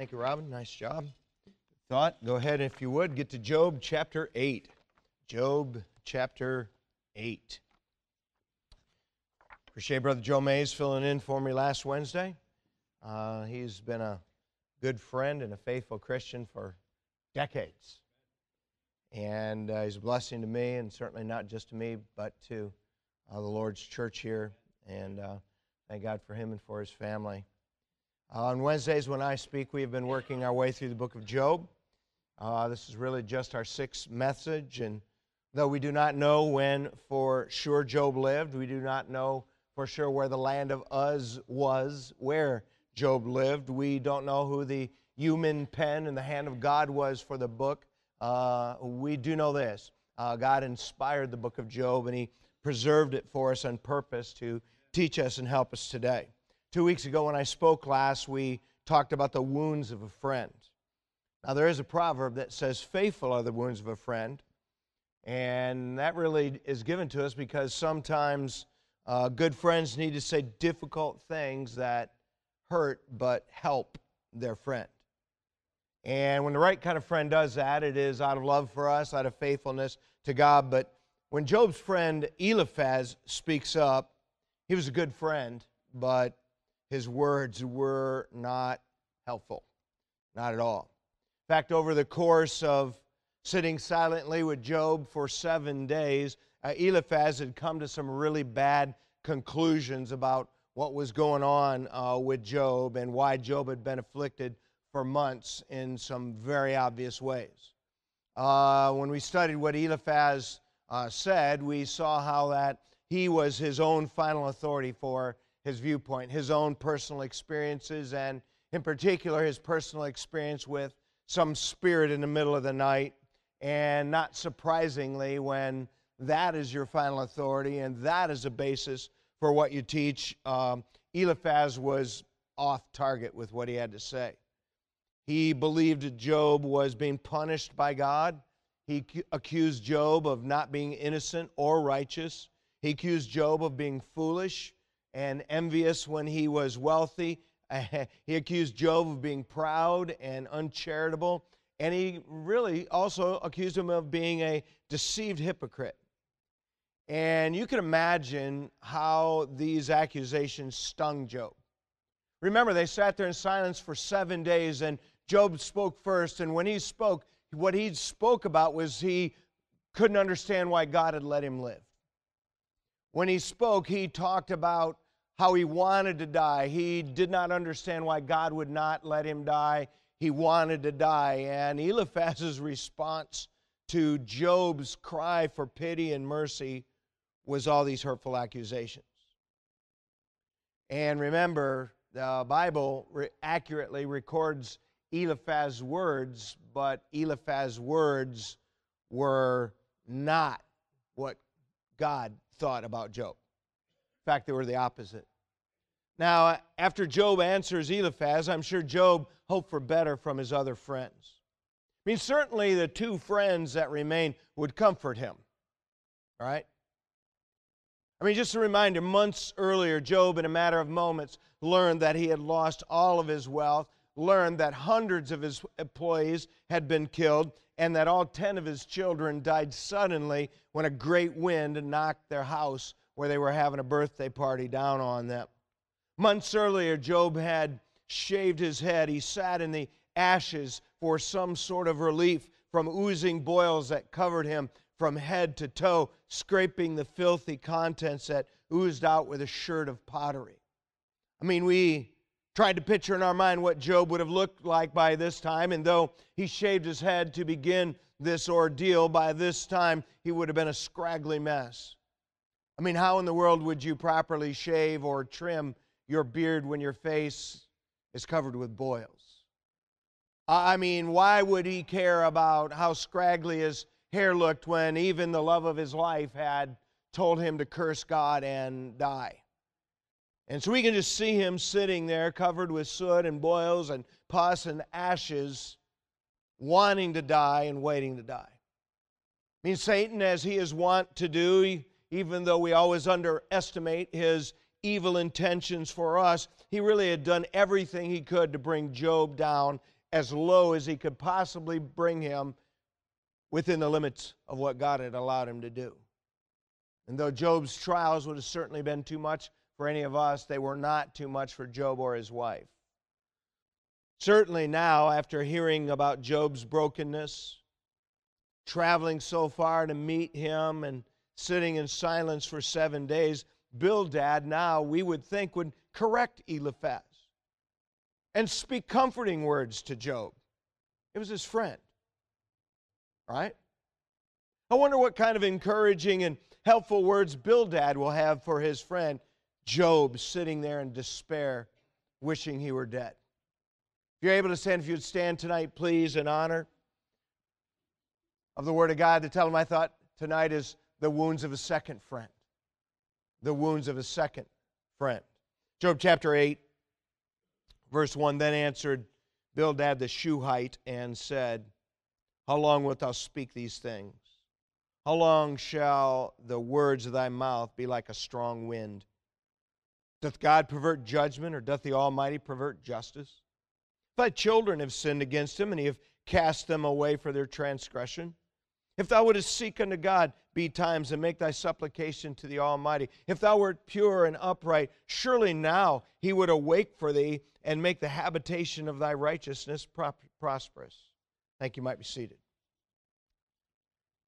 Thank you, Robin. Nice job. Thought, go ahead, if you would, get to Job chapter 8. Job chapter 8. Appreciate Brother Joe Mays filling in for me last Wednesday. Uh, he's been a good friend and a faithful Christian for decades. And uh, he's a blessing to me, and certainly not just to me, but to uh, the Lord's church here. And uh, thank God for him and for his family. Uh, on Wednesdays, when I speak, we have been working our way through the book of Job. Uh, this is really just our sixth message, and though we do not know when for sure Job lived, we do not know for sure where the land of Uz was, where Job lived. We don't know who the human pen in the hand of God was for the book. Uh, we do know this uh, God inspired the book of Job, and He preserved it for us on purpose to teach us and help us today. Two weeks ago, when I spoke last, we talked about the wounds of a friend. Now, there is a proverb that says, Faithful are the wounds of a friend. And that really is given to us because sometimes uh, good friends need to say difficult things that hurt but help their friend. And when the right kind of friend does that, it is out of love for us, out of faithfulness to God. But when Job's friend Eliphaz speaks up, he was a good friend, but his words were not helpful. Not at all. In fact, over the course of sitting silently with Job for seven days, uh, Eliphaz had come to some really bad conclusions about what was going on uh, with Job and why Job had been afflicted for months in some very obvious ways. Uh, when we studied what Eliphaz uh, said, we saw how that he was his own final authority for his viewpoint, his own personal experiences, and in particular, his personal experience with some spirit in the middle of the night. And not surprisingly, when that is your final authority and that is a basis for what you teach, um, Eliphaz was off target with what he had to say. He believed Job was being punished by God. He accused Job of not being innocent or righteous. He accused Job of being foolish and envious when he was wealthy. he accused Job of being proud and uncharitable. And he really also accused him of being a deceived hypocrite. And you can imagine how these accusations stung Job. Remember, they sat there in silence for seven days, and Job spoke first. And when he spoke, what he spoke about was he couldn't understand why God had let him live. When he spoke, he talked about how he wanted to die. He did not understand why God would not let him die. He wanted to die. And Eliphaz's response to Job's cry for pity and mercy was all these hurtful accusations. And remember, the Bible accurately records Eliphaz's words, but Eliphaz's words were not what God thought about Job. In fact, they were the opposite. Now, after Job answers Eliphaz, I'm sure Job hoped for better from his other friends. I mean, certainly the two friends that remain would comfort him, right? I mean, just a reminder months earlier, Job, in a matter of moments, learned that he had lost all of his wealth, learned that hundreds of his employees had been killed, and that all 10 of his children died suddenly when a great wind knocked their house where they were having a birthday party down on them. Months earlier, Job had shaved his head. He sat in the ashes for some sort of relief from oozing boils that covered him from head to toe, scraping the filthy contents that oozed out with a shirt of pottery. I mean, we tried to picture in our mind what Job would have looked like by this time, and though he shaved his head to begin this ordeal, by this time he would have been a scraggly mess. I mean, how in the world would you properly shave or trim your beard when your face is covered with boils? I mean, why would he care about how scraggly his hair looked when even the love of his life had told him to curse God and die? And so we can just see him sitting there covered with soot and boils and pus and ashes, wanting to die and waiting to die. I mean, Satan, as he is wont to do, even though we always underestimate his evil intentions for us. He really had done everything he could to bring Job down as low as he could possibly bring him within the limits of what God had allowed him to do. And though Job's trials would have certainly been too much for any of us, they were not too much for Job or his wife. Certainly now, after hearing about Job's brokenness, traveling so far to meet him and sitting in silence for seven days, Bildad now, we would think, would correct Eliphaz and speak comforting words to Job. It was his friend, right? I wonder what kind of encouraging and helpful words Bildad will have for his friend Job sitting there in despair, wishing he were dead. If you're able to stand, if you'd stand tonight, please, in honor of the Word of God to tell him I thought tonight is the wounds of a second friend. The wounds of a second friend. Job chapter 8, verse 1 Then answered Bildad the Shuhite and said, How long wilt thou speak these things? How long shall the words of thy mouth be like a strong wind? Doth God pervert judgment, or doth the Almighty pervert justice? Thy children have sinned against him, and he have cast them away for their transgression, if thou wouldest seek unto God be times and make thy supplication to the Almighty, if thou wert pure and upright, surely now he would awake for thee and make the habitation of thy righteousness prosperous. Thank you. Might be seated.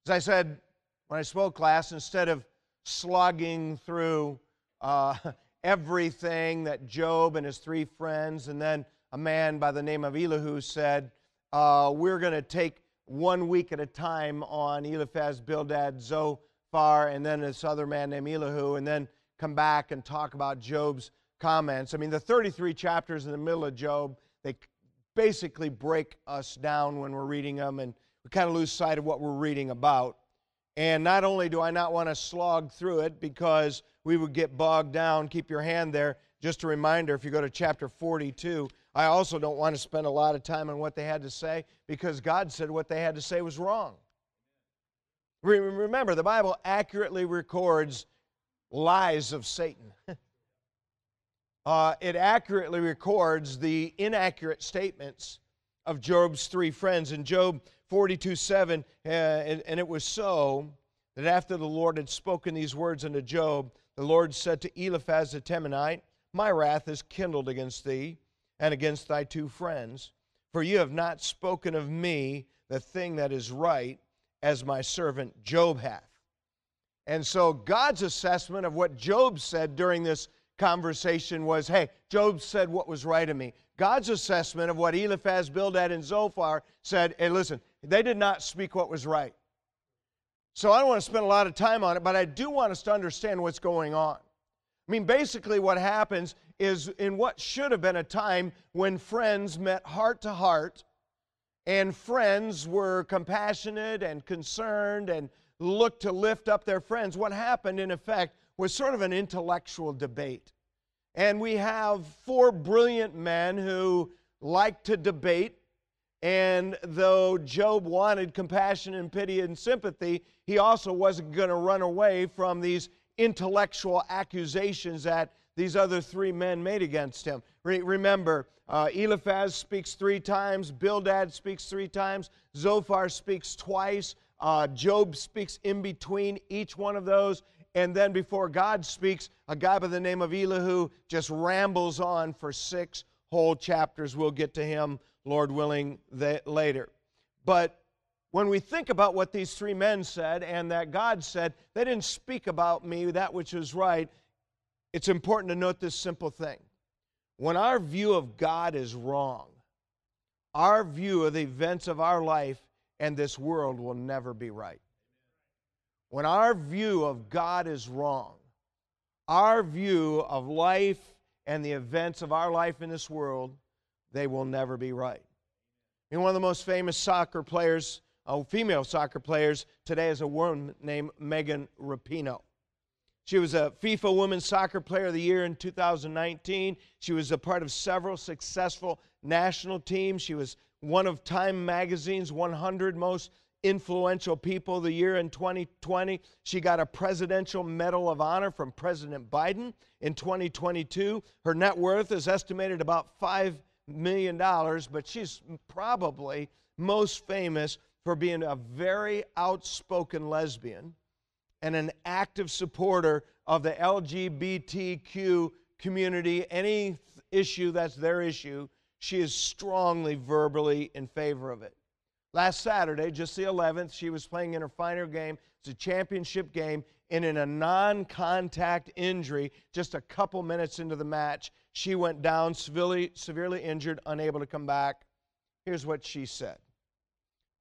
As I said when I spoke last, instead of slogging through uh, everything that Job and his three friends, and then a man by the name of Elihu said, uh, We're going to take one week at a time on Eliphaz, Bildad, Zophar, and then this other man named Elihu, and then come back and talk about Job's comments. I mean, the 33 chapters in the middle of Job, they basically break us down when we're reading them, and we kind of lose sight of what we're reading about. And not only do I not want to slog through it because we would get bogged down, keep your hand there. Just a reminder if you go to chapter 42, I also don't want to spend a lot of time on what they had to say because God said what they had to say was wrong. Remember, the Bible accurately records lies of Satan. uh, it accurately records the inaccurate statements of Job's three friends. In Job 42 7, uh, and, and it was so that after the Lord had spoken these words unto Job, the Lord said to Eliphaz the Temanite, My wrath is kindled against thee and against thy two friends. For you have not spoken of me the thing that is right, as my servant Job hath. And so God's assessment of what Job said during this conversation was hey, Job said what was right of me. God's assessment of what Eliphaz, Bildad, and Zophar said, hey, listen, they did not speak what was right. So I don't want to spend a lot of time on it, but I do want us to understand what's going on. I mean, basically, what happens is in what should have been a time when friends met heart to heart and friends were compassionate and concerned and looked to lift up their friends, what happened in effect was sort of an intellectual debate. And we have four brilliant men who like to debate. And though Job wanted compassion and pity and sympathy, he also wasn't going to run away from these intellectual accusations that these other three men made against him. Re- remember, uh, Eliphaz speaks three times, Bildad speaks three times, Zophar speaks twice, uh, Job speaks in between each one of those, and then before God speaks, a guy by the name of Elihu just rambles on for six whole chapters. We'll get to him, Lord willing, later. But when we think about what these three men said and that God said, they didn't speak about me, that which is right, it's important to note this simple thing. When our view of God is wrong, our view of the events of our life and this world will never be right. When our view of God is wrong, our view of life and the events of our life in this world, they will never be right. And one of the most famous soccer players uh, female soccer players today is a woman named Megan Rapinoe. She was a FIFA Women's Soccer Player of the Year in 2019. She was a part of several successful national teams. She was one of Time Magazine's 100 most influential people of the year in 2020. She got a Presidential Medal of Honor from President Biden in 2022. Her net worth is estimated about $5 million, dollars, but she's probably most famous for being a very outspoken lesbian and an active supporter of the LGBTQ community. Any issue that's their issue, she is strongly verbally in favor of it. Last Saturday, just the 11th, she was playing in her final game. It's a championship game, and in a non contact injury, just a couple minutes into the match, she went down severely, severely injured, unable to come back. Here's what she said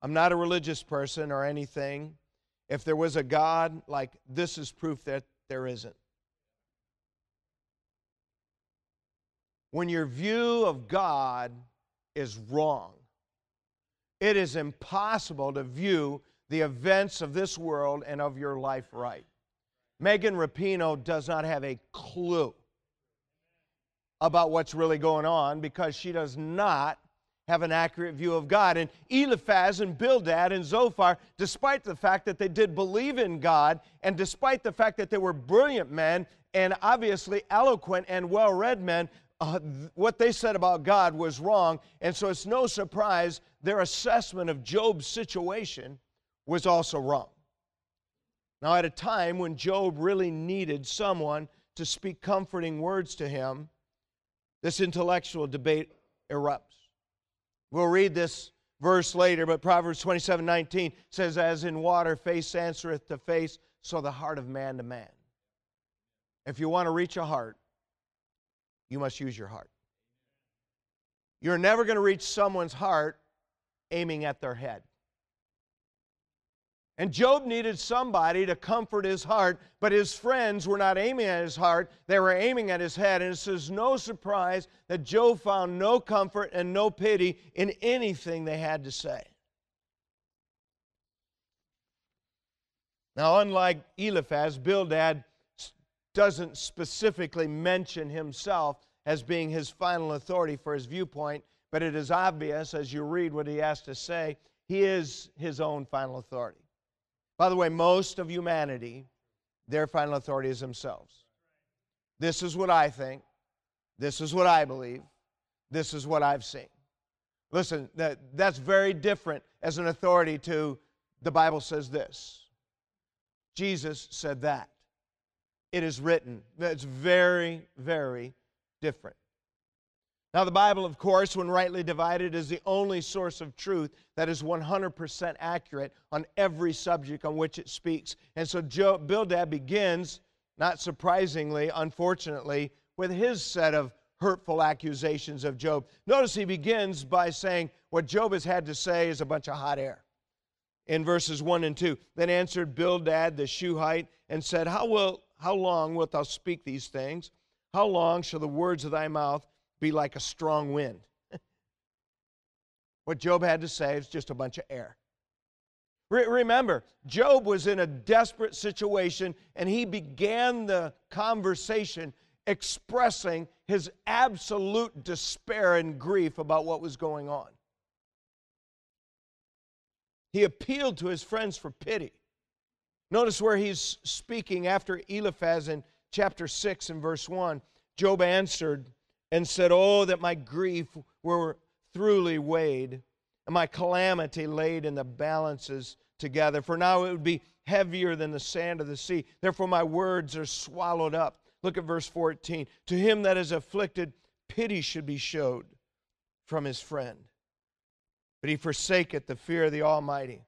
I'm not a religious person or anything. If there was a God, like this is proof that there isn't. When your view of God is wrong, it is impossible to view the events of this world and of your life right. Megan Rapinoe does not have a clue about what's really going on because she does not have an accurate view of God. And Eliphaz and Bildad and Zophar, despite the fact that they did believe in God, and despite the fact that they were brilliant men and obviously eloquent and well read men, uh, what they said about God was wrong. And so it's no surprise their assessment of Job's situation was also wrong. Now, at a time when Job really needed someone to speak comforting words to him, this intellectual debate erupts. We'll read this verse later, but Proverbs 27 19 says, As in water, face answereth to face, so the heart of man to man. If you want to reach a heart, you must use your heart. You're never going to reach someone's heart aiming at their head. And Job needed somebody to comfort his heart, but his friends were not aiming at his heart, they were aiming at his head. And it says, no surprise that Job found no comfort and no pity in anything they had to say. Now, unlike Eliphaz, Bildad doesn't specifically mention himself as being his final authority for his viewpoint, but it is obvious as you read what he has to say, he is his own final authority. By the way, most of humanity, their final authority is themselves. This is what I think. This is what I believe. This is what I've seen. Listen, that, that's very different as an authority to the Bible says this. Jesus said that. It is written. That's very, very different. Now, the Bible, of course, when rightly divided, is the only source of truth that is 100% accurate on every subject on which it speaks. And so Job, Bildad begins, not surprisingly, unfortunately, with his set of hurtful accusations of Job. Notice he begins by saying, What Job has had to say is a bunch of hot air. In verses 1 and 2, then answered Bildad the Shuhite and said, How, will, how long wilt thou speak these things? How long shall the words of thy mouth be like a strong wind. what Job had to say is just a bunch of air. Re- remember, Job was in a desperate situation and he began the conversation expressing his absolute despair and grief about what was going on. He appealed to his friends for pity. Notice where he's speaking after Eliphaz in chapter 6 and verse 1. Job answered, and said, Oh, that my grief were thoroughly weighed, and my calamity laid in the balances together. For now it would be heavier than the sand of the sea. Therefore my words are swallowed up. Look at verse 14. To him that is afflicted, pity should be showed from his friend. But he forsaketh the fear of the Almighty.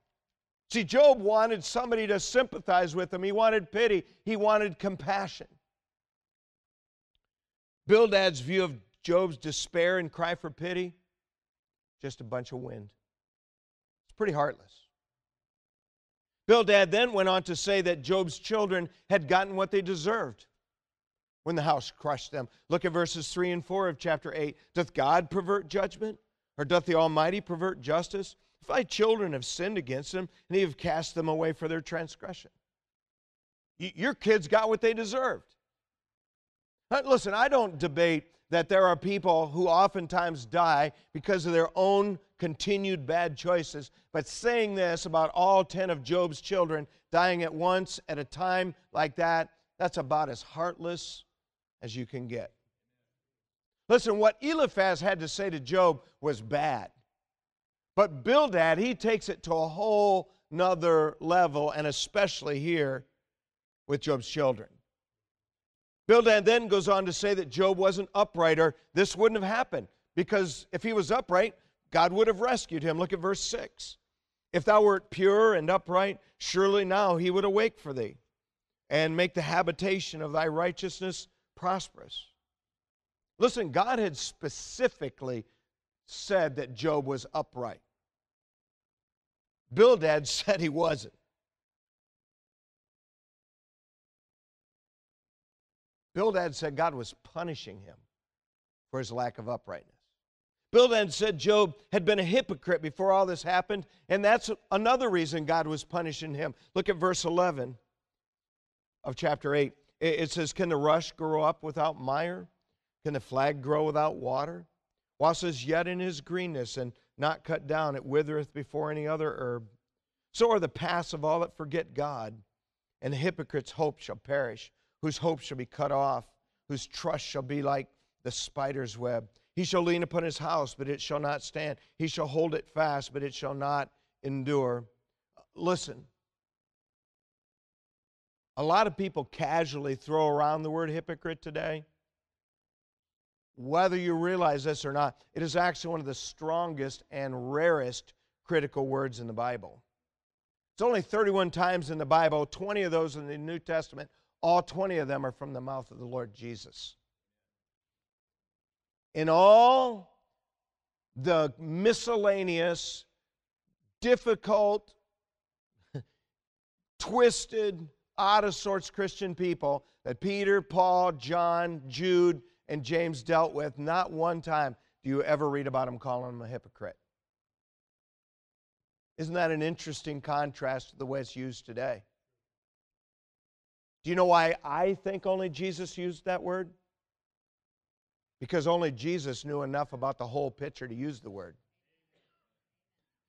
See, Job wanted somebody to sympathize with him. He wanted pity. He wanted compassion. Bildad's view of Job's despair and cry for pity, just a bunch of wind. It's pretty heartless. Bildad then went on to say that Job's children had gotten what they deserved when the house crushed them. Look at verses 3 and 4 of chapter 8. Doth God pervert judgment? Or doth the Almighty pervert justice? If thy children have sinned against him, and he have cast them away for their transgression. Your kids got what they deserved. Uh, listen, I don't debate that there are people who oftentimes die because of their own continued bad choices. But saying this about all 10 of Job's children dying at once at a time like that, that's about as heartless as you can get. Listen, what Eliphaz had to say to Job was bad. But Bildad, he takes it to a whole nother level, and especially here with Job's children. Bildad then goes on to say that Job wasn't upright, or this wouldn't have happened, because if he was upright, God would have rescued him. Look at verse 6. If thou wert pure and upright, surely now he would awake for thee, and make the habitation of thy righteousness prosperous. Listen, God had specifically said that Job was upright. Bildad said he wasn't. Bildad said God was punishing him for his lack of uprightness. Bildad said Job had been a hypocrite before all this happened, and that's another reason God was punishing him. Look at verse 11 of chapter 8. It says, Can the rush grow up without mire? Can the flag grow without water? Whilst it is yet in his greenness and not cut down, it withereth before any other herb. So are the paths of all that forget God, and the hypocrite's hope shall perish whose hope shall be cut off, whose trust shall be like the spider's web. He shall lean upon his house, but it shall not stand. He shall hold it fast, but it shall not endure. Listen, a lot of people casually throw around the word hypocrite today. Whether you realize this or not, it is actually one of the strongest and rarest critical words in the Bible. It's only 31 times in the Bible, 20 of those in the New Testament. All 20 of them are from the mouth of the Lord Jesus. In all the miscellaneous, difficult, twisted, out of sorts Christian people that Peter, Paul, John, Jude, and James dealt with, not one time do you ever read about them calling him a hypocrite. Isn't that an interesting contrast to the way it's used today? Do you know why I think only Jesus used that word? Because only Jesus knew enough about the whole picture to use the word.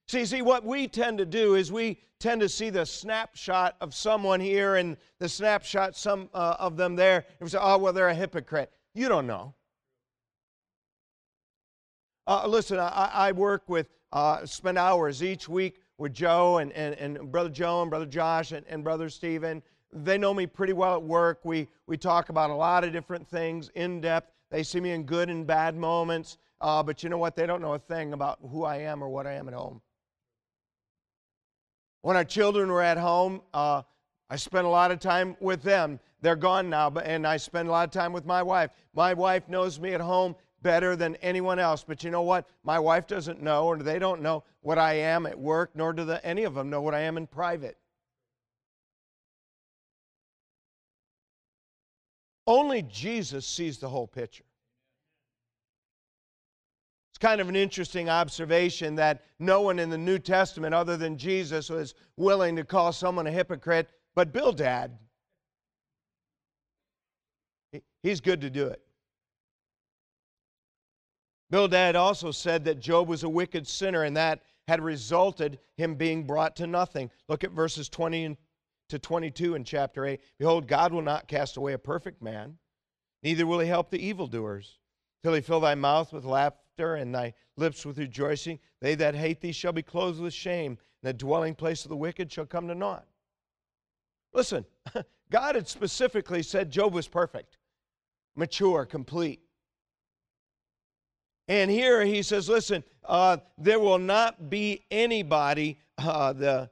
See, see, what we tend to do is we tend to see the snapshot of someone here and the snapshot some uh, of them there, and we say, "Oh, well, they're a hypocrite." You don't know. Uh, listen, I, I, work with, uh, spend hours each week with Joe and, and, and Brother Joe and Brother Josh and, and Brother Stephen they know me pretty well at work. We, we talk about a lot of different things in depth. They see me in good and bad moments. Uh, but you know what? They don't know a thing about who I am or what I am at home. When our children were at home, uh, I spent a lot of time with them. They're gone now, but, and I spend a lot of time with my wife. My wife knows me at home better than anyone else. But you know what? My wife doesn't know, or they don't know what I am at work, nor do the, any of them know what I am in private. Only Jesus sees the whole picture. It's kind of an interesting observation that no one in the New Testament, other than Jesus, was willing to call someone a hypocrite, but Bildad. He's good to do it. Bildad also said that Job was a wicked sinner, and that had resulted him being brought to nothing. Look at verses 20 and to 22 in chapter 8 Behold, God will not cast away a perfect man, neither will he help the evildoers, till he fill thy mouth with laughter and thy lips with rejoicing. They that hate thee shall be clothed with shame, and the dwelling place of the wicked shall come to naught. Listen, God had specifically said Job was perfect, mature, complete. And here he says, listen, uh, there will not be anybody, uh, the,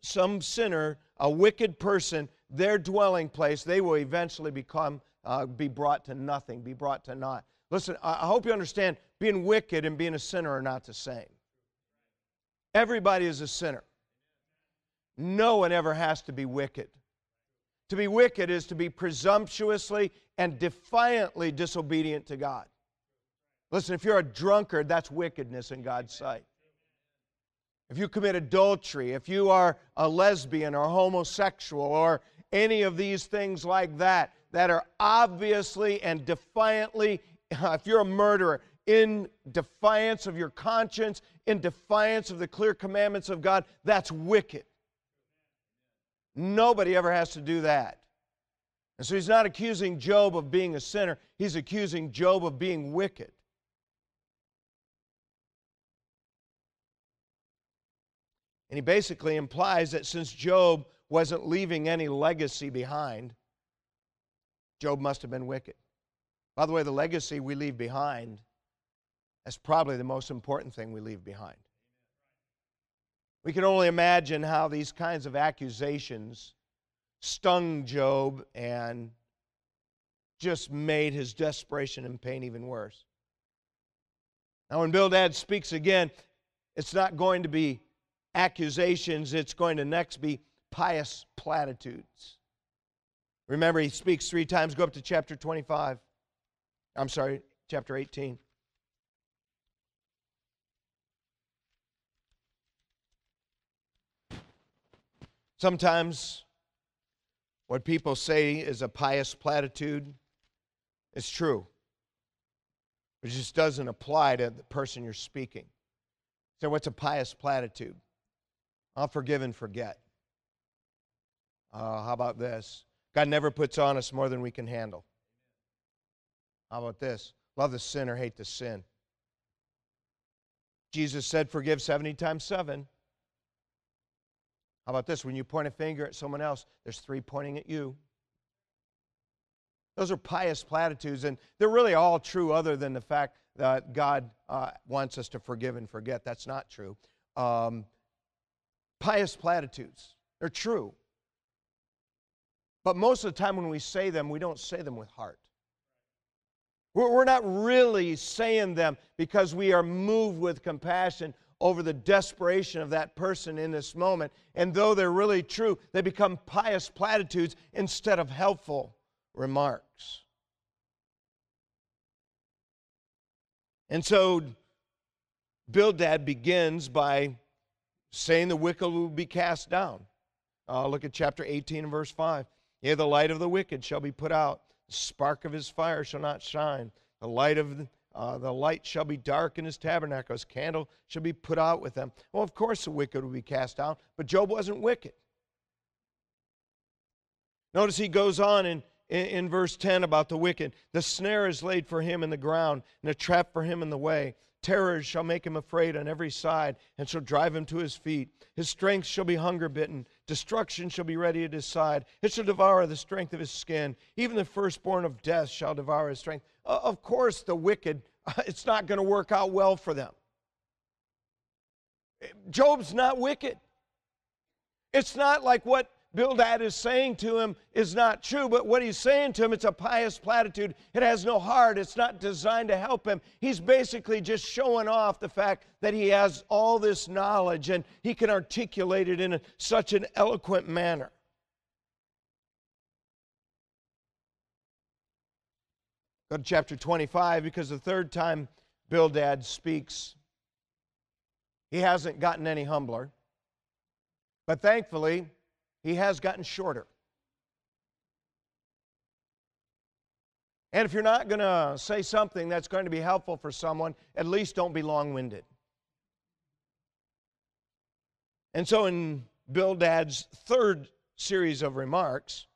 some sinner a wicked person, their dwelling place, they will eventually become, uh, be brought to nothing, be brought to naught. Listen, I hope you understand being wicked and being a sinner are not the same. Everybody is a sinner. No one ever has to be wicked. To be wicked is to be presumptuously and defiantly disobedient to God. Listen, if you're a drunkard, that's wickedness in God's sight if you commit adultery, if you are a lesbian or homosexual or any of these things like that, that are obviously and defiantly if you're a murderer, in defiance of your conscience, in defiance of the clear commandments of God, that's wicked. Nobody ever has to do that. And so he's not accusing Job of being a sinner, he's accusing Job of being wicked. And he basically implies that since Job wasn't leaving any legacy behind, Job must have been wicked. By the way, the legacy we leave behind is probably the most important thing we leave behind. We can only imagine how these kinds of accusations stung Job and just made his desperation and pain even worse. Now, when Bildad speaks again, it's not going to be accusations, it's going to next be pious platitudes. Remember, he speaks three times. Go up to chapter 25. I'm sorry, chapter 18. Sometimes what people say is a pious platitude is true. It just doesn't apply to the person you're speaking. So, what's a pious platitude? I'll forgive and forget. Uh, how about this? God never puts on us more than we can handle. How about this? Love the sinner, hate the sin. Jesus said, forgive 70 times 7. How about this? When you point a finger at someone else, there's three pointing at you. Those are pious platitudes, and they're really all true, other than the fact that God uh, wants us to forgive and forget. That's not true. Um, pious platitudes, they're true. But most of the time when we say them, we don't say them with heart. We're not really saying them because we are moved with compassion over the desperation of that person in this moment. And though they're really true, they become pious platitudes instead of helpful remarks. And so Bildad begins by saying the wicked will be cast down. Uh, look at chapter 18 and verse 5. Yea, the light of the wicked shall be put out, the spark of his fire shall not shine. The light of uh, the light shall be dark in his tabernacle. His candle shall be put out with them. Well, of course, the wicked will be cast out, but Job wasn't wicked. Notice he goes on in, in, in verse 10 about the wicked. The snare is laid for him in the ground, and a trap for him in the way. Terrors shall make him afraid on every side, and shall drive him to his feet. His strength shall be hunger bitten. Destruction shall be ready at his side. It shall devour the strength of his skin. Even the firstborn of death shall devour his strength of course, the wicked, it's not going to work out well for them. Eh, Job's not wicked. It's not like what Bildad is saying to him is not true, but what he's saying to him, it's a pious platitude. It has no heart. It's not designed to help him. He's basically just showing off the fact that he has all this knowledge and he can articulate it in a, such an eloquent manner. Go to chapter 25 because the third time Bildad speaks, he hasn't gotten any humbler. But thankfully, he has gotten shorter. And if you're not going to say something that's going to be helpful for someone, at least don't be long winded. And so, in Bildad's third series of remarks,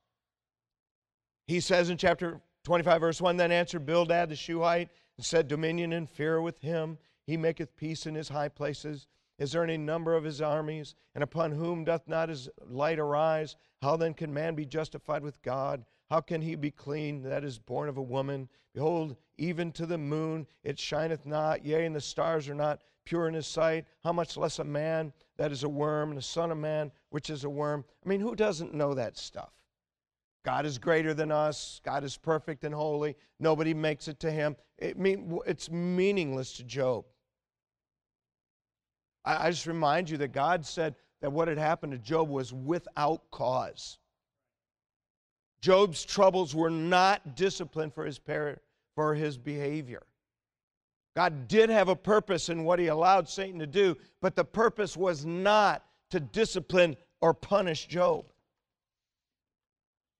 he says in chapter 25 verse 1 Then answered Bildad the Shuhite and said, Dominion and fear with him. He maketh peace in his high places. Is there any number of his armies? And upon whom doth not his light arise? How then can man be justified with God? How can he be clean that is born of a woman? Behold, even to the moon it shineth not, yea, and the stars are not pure in his sight. How much less a man that is a worm, and a son of man which is a worm? I mean, who doesn't know that stuff? God is greater than us. God is perfect and holy. Nobody makes it to him. It mean, it's meaningless to Job. I, I just remind you that God said that what had happened to Job was without cause. Job's troubles were not discipline for his, for his behavior. God did have a purpose in what he allowed Satan to do, but the purpose was not to discipline or punish Job.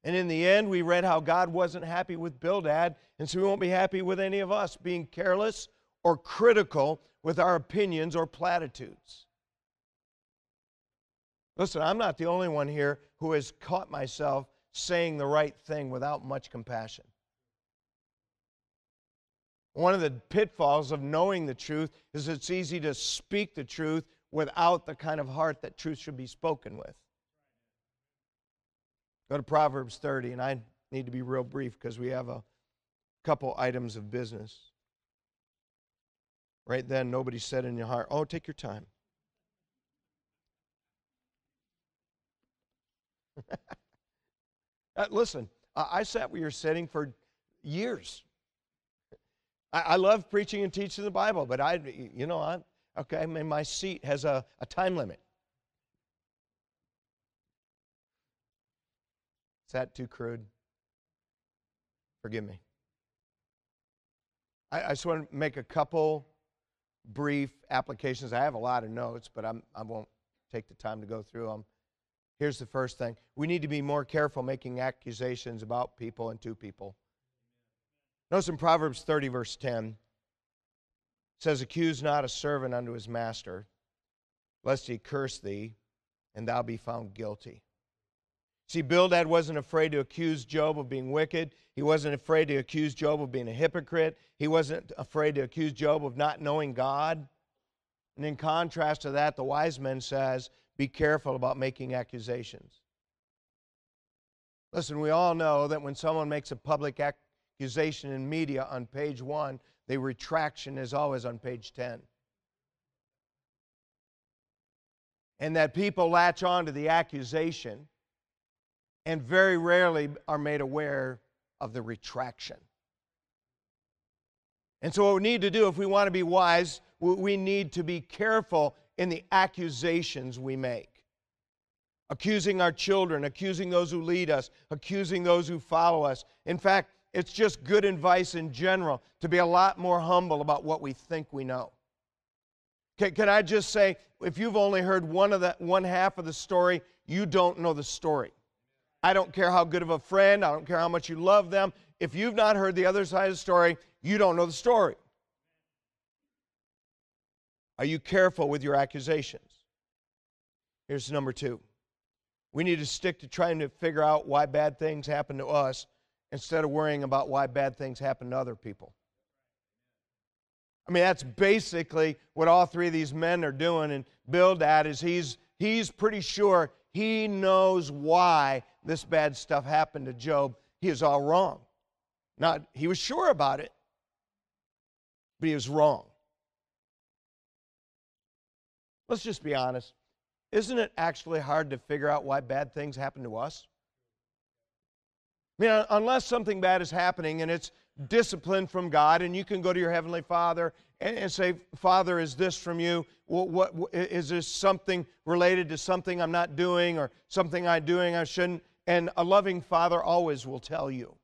And in the end, we read how God wasn't happy with Bildad, and so he won't be happy with any of us being careless or critical with our opinions or platitudes. Listen, I'm not the only one here who has caught myself saying the right thing without much compassion. One of the pitfalls of knowing the truth is it's easy to speak the truth without the kind of heart that truth should be spoken with. Go to Proverbs 30, and I need to be real brief because we have a couple items of business. Right then, nobody said in your heart, Oh, take your time. uh, listen, I sat where you're sitting for years. I, I love preaching and teaching the Bible, but I, you know, I'm okay. I mean, my seat has a, a time limit. Is that too crude? Forgive me. I, I just want to make a couple brief applications. I have a lot of notes, but I'm, I won't take the time to go through them. Here's the first thing we need to be more careful making accusations about people and to people. Notice in Proverbs 30, verse 10, it says, Accuse not a servant unto his master, lest he curse thee, and thou be found guilty. See, Bildad wasn't afraid to accuse Job of being wicked. He wasn't afraid to accuse Job of being a hypocrite. He wasn't afraid to accuse Job of not knowing God. And in contrast to that, the wise man says, Be careful about making accusations. Listen, we all know that when someone makes a public accusation in media on page one, the retraction is always on page 10. And that people latch on to the accusation and very rarely are made aware of the retraction. And so, what we need to do if we want to be wise, we need to be careful in the accusations we make. Accusing our children, accusing those who lead us, accusing those who follow us. In fact, it's just good advice in general to be a lot more humble about what we think we know. Can, can I just say, if you've only heard one of the one half of the story, you don't know the story. I don't care how good of a friend, I don't care how much you love them. If you've not heard the other side of the story, you don't know the story. Are you careful with your accusations? Here's number two. We need to stick to trying to figure out why bad things happen to us instead of worrying about why bad things happen to other people. I mean, that's basically what all three of these men are doing. And Bildad is he's he's pretty sure he knows why this bad stuff happened to Job. He is all wrong. Not he was sure about it, but he was wrong. Let's just be honest. Isn't it actually hard to figure out why bad things happen to us? I mean, unless something bad is happening and it's discipline from God, and you can go to your Heavenly Father and, and say, Father, is this from you? What, what, is this something related to something I'm not doing or something I'm doing I shouldn't? And a loving Father always will tell you.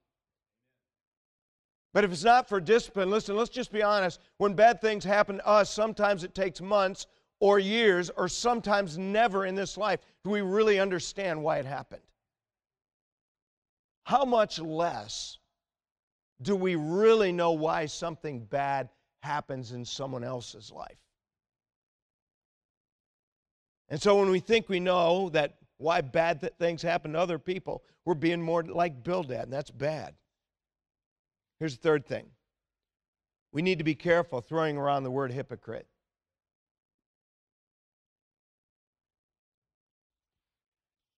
But if it's not for discipline, listen, let's just be honest. When bad things happen to us, sometimes it takes months or years or sometimes never in this life do we really understand why it happened. How much less do we really know why something bad happens in someone else's life? And so when we think we know that why bad th- things happen to other people, we're being more like Bildad, and that's bad. Here's the third thing we need to be careful throwing around the word hypocrite.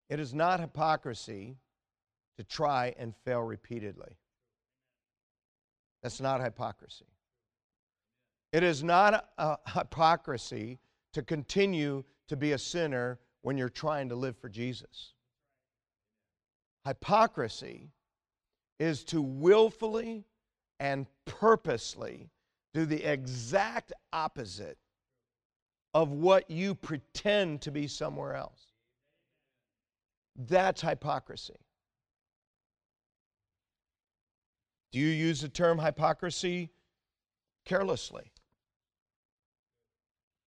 It is not hypocrisy to try and fail repeatedly. That's not hypocrisy. It is not a hypocrisy to continue to be a sinner when you're trying to live for Jesus. Hypocrisy is to willfully and purposely do the exact opposite of what you pretend to be somewhere else. That's hypocrisy. Do you use the term hypocrisy carelessly?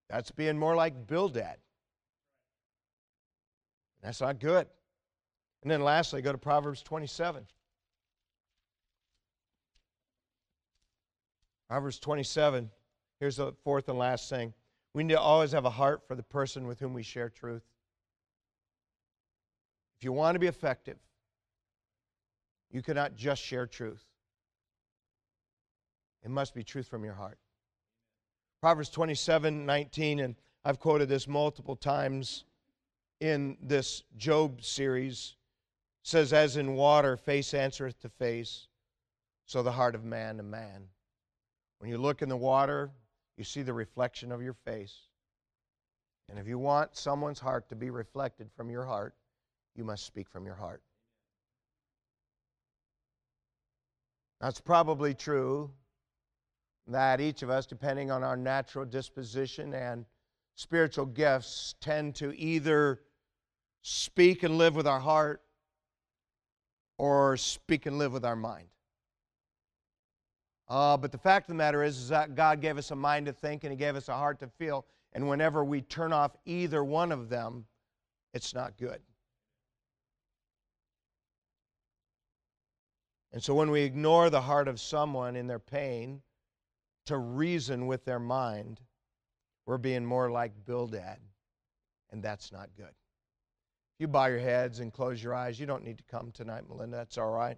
That's being more like Bildad. That's not good. And then lastly, go to Proverbs 27. Proverbs 27. Here's the fourth and last thing. We need to always have a heart for the person with whom we share truth. If you want to be effective, you cannot just share truth. It must be truth from your heart. Proverbs 27 19, and I've quoted this multiple times in this Job series, says, As in water, face answereth to face, so the heart of man to man. When you look in the water, you see the reflection of your face. And if you want someone's heart to be reflected from your heart, you must speak from your heart. That's probably true that each of us, depending on our natural disposition and spiritual gifts, tend to either speak and live with our heart or speak and live with our mind. Uh, but the fact of the matter is, is that God gave us a mind to think and He gave us a heart to feel. And whenever we turn off either one of them, it's not good. And so when we ignore the heart of someone in their pain to reason with their mind, we're being more like Bildad. And that's not good. You bow your heads and close your eyes. You don't need to come tonight, Melinda. That's all right.